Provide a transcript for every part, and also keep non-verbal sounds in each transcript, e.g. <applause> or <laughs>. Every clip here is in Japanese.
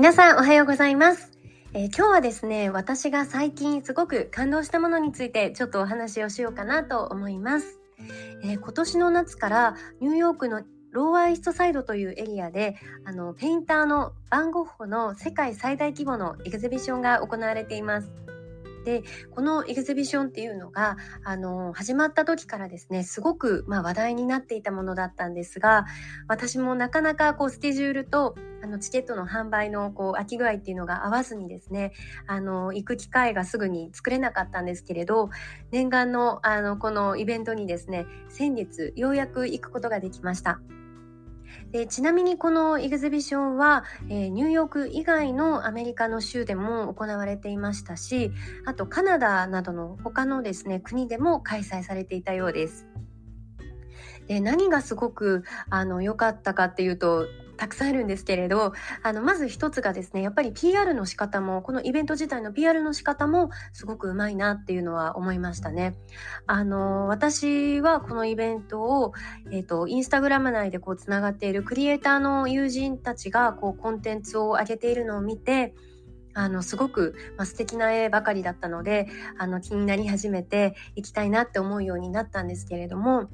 皆さんおはようございます、えー、今日はですね私が最近すごく感動したものについてちょっとお話をしようかなと思います、えー、今年の夏からニューヨークのローワーイーストサイドというエリアであのペインターのヴァン・ゴッホの世界最大規模の exhibition が行われています。でこの exhibition っていうのがあの始まった時からですねすごく、まあ、話題になっていたものだったんですが私もなかなかこうスケジュールとあのチケットの販売のこう空き具合っていうのが合わずにですねあの行く機会がすぐに作れなかったんですけれど念願のあのこのイベントにですね先月ようやく行くことができました。でちなみにこのエグゼビションは、えー、ニューヨーク以外のアメリカの州でも行われていましたしあとカナダなどの他のですね国でも開催されていたようです。で何がすごくあの良かったかっていうとたくさんあるんですけれどあのまず一つがですねやっぱり PR の仕方もこのイベント自体の PR の仕方もすごくうまいなっていうのは思いましたね。あの私はこのイベントを、えーと、インスタグラム内でこうつながっているクリエイターの友人たちがこうコンテンツを上げているのを見てあのすごく、まあ、素敵な絵ばかりだったのであの気になり始めていきたいなって思うようになったんですけれども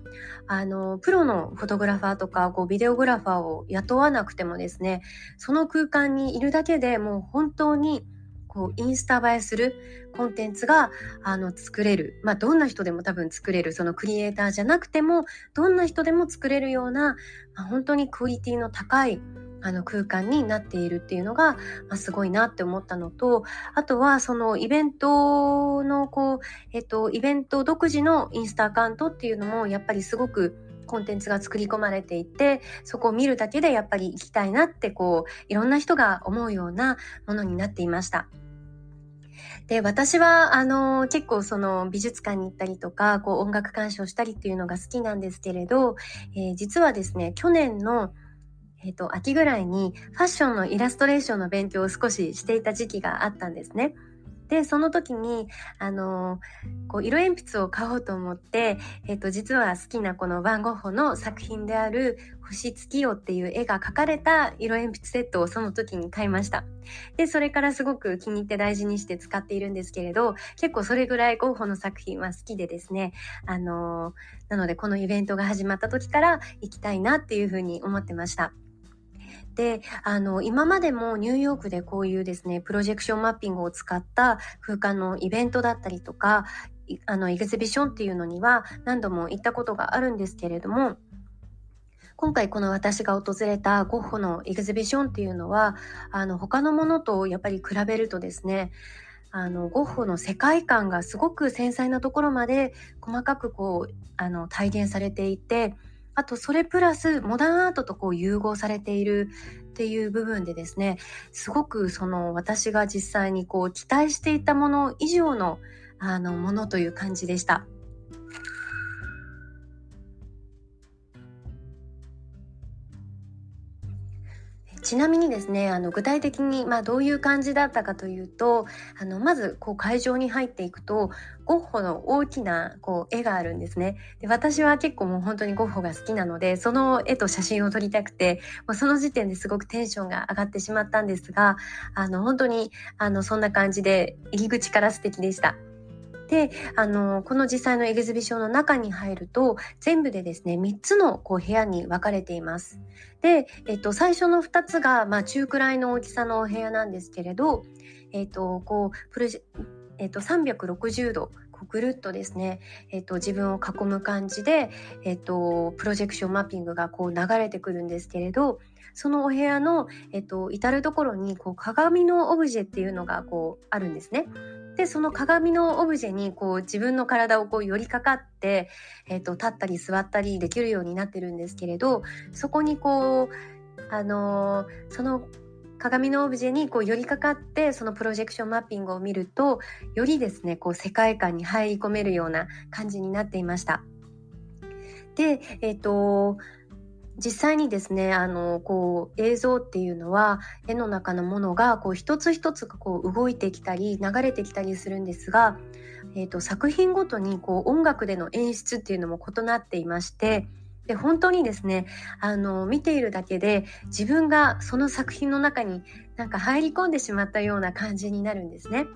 あのプロのフォトグラファーとかこうビデオグラファーを雇わなくてもですねその空間にいるだけでもう本当にこうインスタ映えするコンテンツがあの作れる、まあ、どんな人でも多分作れるそのクリエイターじゃなくてもどんな人でも作れるような、まあ、本当にクオリティの高いあの空間になっているっていうのが、まあ、すごいなって思ったのとあとはそのイベントのこう、えっと、イベント独自のインスタアカウントっていうのもやっぱりすごくコンテンツが作り込まれていてそこを見るだけでやっぱり行きたいなってこういろんな人が思うようなものになっていました。で私はあの結構その美術館に行ったりとかこう音楽鑑賞したりっていうのが好きなんですけれど、えー、実はですね去年のえっ、ー、と、秋ぐらいにファッションのイラストレーションの勉強を少ししていた時期があったんですね。でその時にあのこう色鉛筆を買おうと思って、えっと、実は好きなこのワン・ゴッホの作品である「星月夜」っていう絵が描かれた色鉛筆セットをその時に買いましたでそれからすごく気に入って大事にして使っているんですけれど結構それぐらいゴッホの作品は好きでですねあのなのでこのイベントが始まった時から行きたいなっていうふうに思ってました。で、あの、今までもニューヨークでこういうですね、プロジェクションマッピングを使った空間のイベントだったりとか、あの、エグゼビションっていうのには何度も行ったことがあるんですけれども、今回この私が訪れたゴッホのエグゼビションっていうのは、あの、他のものとやっぱり比べるとですね、あのゴッホの世界観がすごく繊細なところまで細かくこうあの体現されていてあとそれプラスモダンアートとこう融合されているっていう部分でですねすごくその私が実際にこう期待していたもの以上のあのものという感じでした。ちなみにですねあの具体的に、まあ、どういう感じだったかというとあのまずこう会場に入っていくとゴッホの大きなこう絵があるんですねで私は結構もう本当にゴッホが好きなのでその絵と写真を撮りたくて、まあ、その時点ですごくテンションが上がってしまったんですがあの本当にあのそんな感じで入り口から素敵でした。であのこの実際のエグゼビションの中に入ると全部でですね3つのこう部屋に分かれています。で、えっと、最初の2つが、まあ、中くらいの大きさのお部屋なんですけれど、えっとこうプロジえっと、360度ぐるっとですね、えっと、自分を囲む感じで、えっと、プロジェクションマッピングがこう流れてくるんですけれどそのお部屋の、えっと、至る所にこう鏡のオブジェっていうのがこうあるんですね。でその鏡のオブジェにこう自分の体をこう寄りかかって、えーと、立ったり座ったりできるようになってるんですけれどそこにこうあのー、その鏡のオブジェにこう寄りかかってそのプロジェクションマッピングを見るとよりですねこう世界観に入り込めるような感じになっていました。で、えっ、ー、と実際にですねあのこう映像っていうのは絵の中のものがこう一つ一つがこう動いてきたり流れてきたりするんですが、えーと、作品ごとにこう音楽での演出っていうのも異なっていましてで本当にですねあの見ているだけで自分がその作品の中になんか入り込んでしまったような感じになるんですね。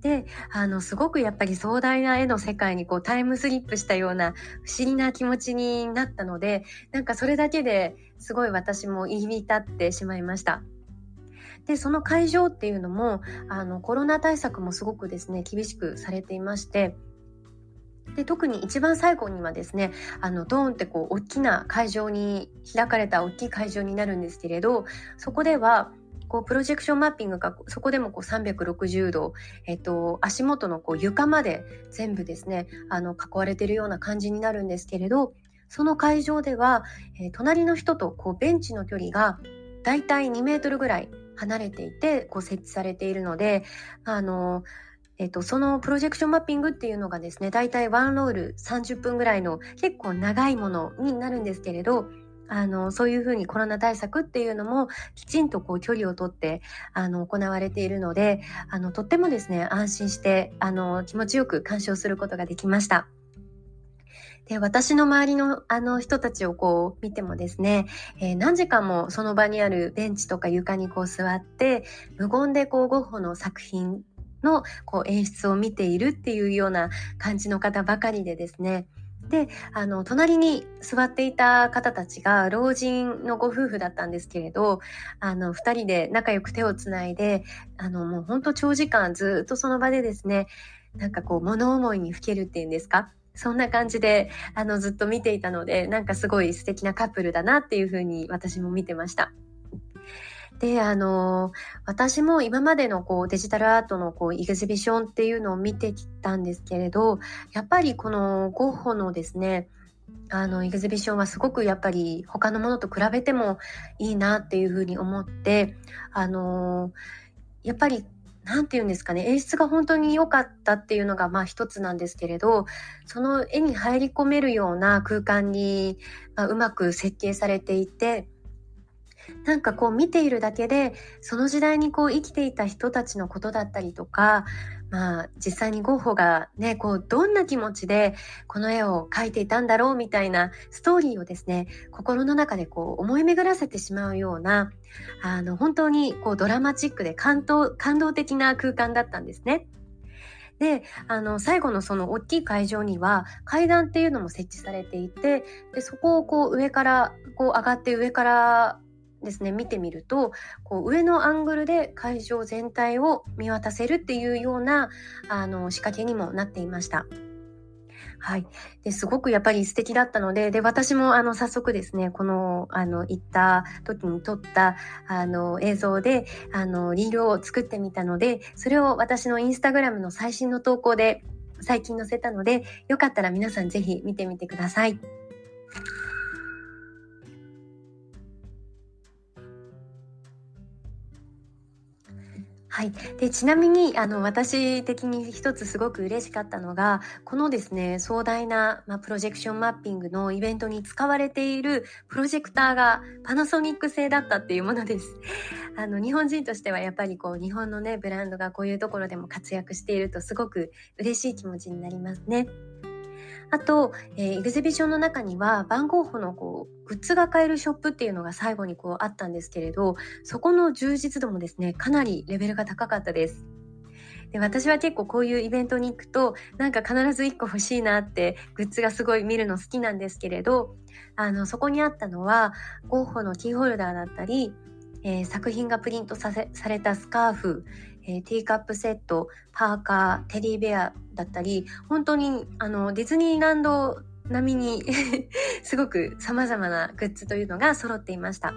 であのすごくやっぱり壮大な絵の世界にこうタイムスリップしたような不思議な気持ちになったのでなんかそれだけですごい私も言い浸ってしまいました。でその会場っていうのもあのコロナ対策もすごくですね厳しくされていましてで特に一番最後にはですねあのドーンってこう大きな会場に開かれた大きい会場になるんですけれどそこではこうプロジェクションマッピングがそこでもこう360度、えっと、足元のこう床まで全部ですねあの囲われてるような感じになるんですけれどその会場では、えー、隣の人とこうベンチの距離がだいたい2メートルぐらい離れていてこう設置されているのであのえっと、そのプロジェクションマッピングっていうのがですね、だいたいワンロール30分ぐらいの結構長いものになるんですけれど、あのそういうふうにコロナ対策っていうのもきちんとこう距離をとってあの行われているのであのとってもですね安心してあの気持ちよく鑑賞することができました。で私の周りのあの人たちをこう見てもですね、えー、何時間もその場にあるベンチとか床にこう座って無言でこうゴッホの作品のこう演出を見ているっていうような感じの方ばかりでですねであの隣に座っていた方たちが老人のご夫婦だったんですけれどあの2人で仲良く手をつないであのもうほんと長時間ずっとその場でですねなんかこう物思いにふけるっていうんですか？そんな感じであのずっと見ていたのでなんかすごい素敵なカップルだなっていうふうに私も見てました。で、あの、私も今までのこうデジタルアートのこうエグゼビションっていうのを見てきたんですけれど、やっぱりこのゴッホのですね、あのエグゼビションはすごくやっぱり他のものと比べてもいいなっていうふうに思って、あのやっぱり何て言うんですかね演出が本当に良かったっていうのがまあ一つなんですけれどその絵に入り込めるような空間に、まあ、うまく設計されていてなんかこう見ているだけでその時代にこう生きていた人たちのことだったりとかまあ実際にゴッホがねこうどんな気持ちでこの絵を描いていたんだろうみたいなストーリーをですね心の中でこう思い巡らせてしまうようなあの本当にこうドラマチックで感動感動的な空間だったんですね。であの最後のその大きい会場には階段っていうのも設置されていてでそこをこう上からこう上がって上からですね見てみるとこう上のアングルで会場全体を見渡せるっていうようなあの仕掛けにもなっていました。はい。ですごくやっぱり素敵だったので、で、私もあの早速ですね、この、あの、行った時に撮ったあの映像で、あの、リールを作ってみたので、それを私のインスタグラムの最新の投稿で最近載せたので、よかったら皆さんぜひ見てみてください。はい、でちなみにあの私的に一つすごく嬉しかったのがこのですね壮大な、ま、プロジェクションマッピングのイベントに使われているプロジェクターがパナソニック製だったっていうものです。あの日本人としてはやっぱりこう日本のねブランドがこういうところでも活躍しているとすごく嬉しい気持ちになりますね。あと、えー、エグゼビションの中には番号法のこうグッズが買えるショップっていうのが最後にこうあったんですけれどそこの充実度もですねかなりレベルが高かったです。で私は結構こういうイベントに行くとなんか必ず1個欲しいなってグッズがすごい見るの好きなんですけれどあのそこにあったのはゴッホのキーホルダーだったり、えー、作品がプリントさされたスカーフ、えー、ティーカップセットパーカーテディベアだったり本当にあのディズニーランド並みに <laughs> すごく様々なグッズというのが揃っていました。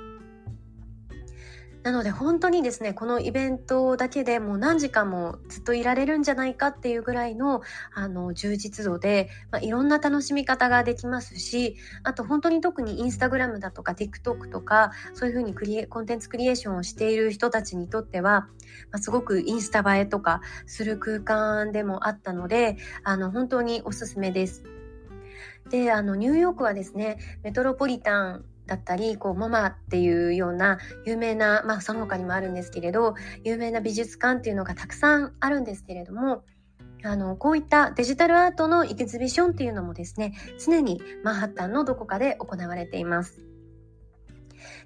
なので本当にですねこのイベントだけでもう何時間もずっといられるんじゃないかっていうぐらいのあの充実度で、まあ、いろんな楽しみ方ができますしあと本当に特にインスタグラムだとか TikTok とかそういうふうにクリエコンテンツクリエーションをしている人たちにとっては、まあ、すごくインスタ映えとかする空間でもあったのであの本当におすすめです。であのニューヨークはですねメトロポリタンだったりこうママっていうような有名なまあその他にもあるんですけれど有名な美術館っていうのがたくさんあるんですけれどもあのこういったデジタルアートのエキシビションっていうのもですね常にマンハッタンのどこかで行われています。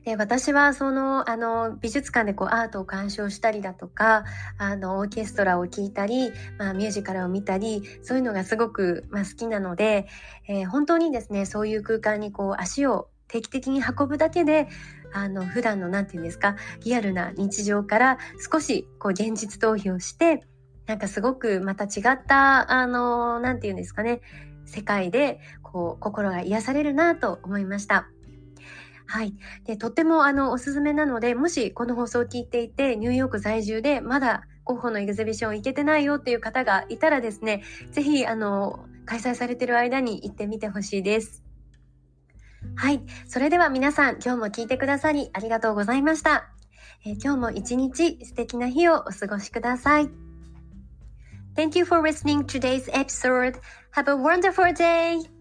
で私はそのあの美術館でこうアートを鑑賞したりだとかあのオーケストラを聴いたり、まあ、ミュージカルを見たりそういうのがすごく、まあ、好きなので、えー、本当にですねそういう空間にこう足を定期的に運ぶだけであの普段の何て言うんですかリアルな日常から少しこう現実逃避をしてなんかすごくまた違ったあの何て言うんですかね世界でこう心が癒されるなと思いました。はい。で、とってもあのおすすめなので、もしこの放送を聞いていて、ニューヨーク在住でまだゴッホのエグゼビション行けてないよっていう方がいたらですね、ぜひあの開催されてる間に行ってみてほしいです。はい。それでは皆さん、今日も聞いてくださりありがとうございました。えー、今日も一日素敵な日をお過ごしください。Thank you for listening today's episode. Have a wonderful day!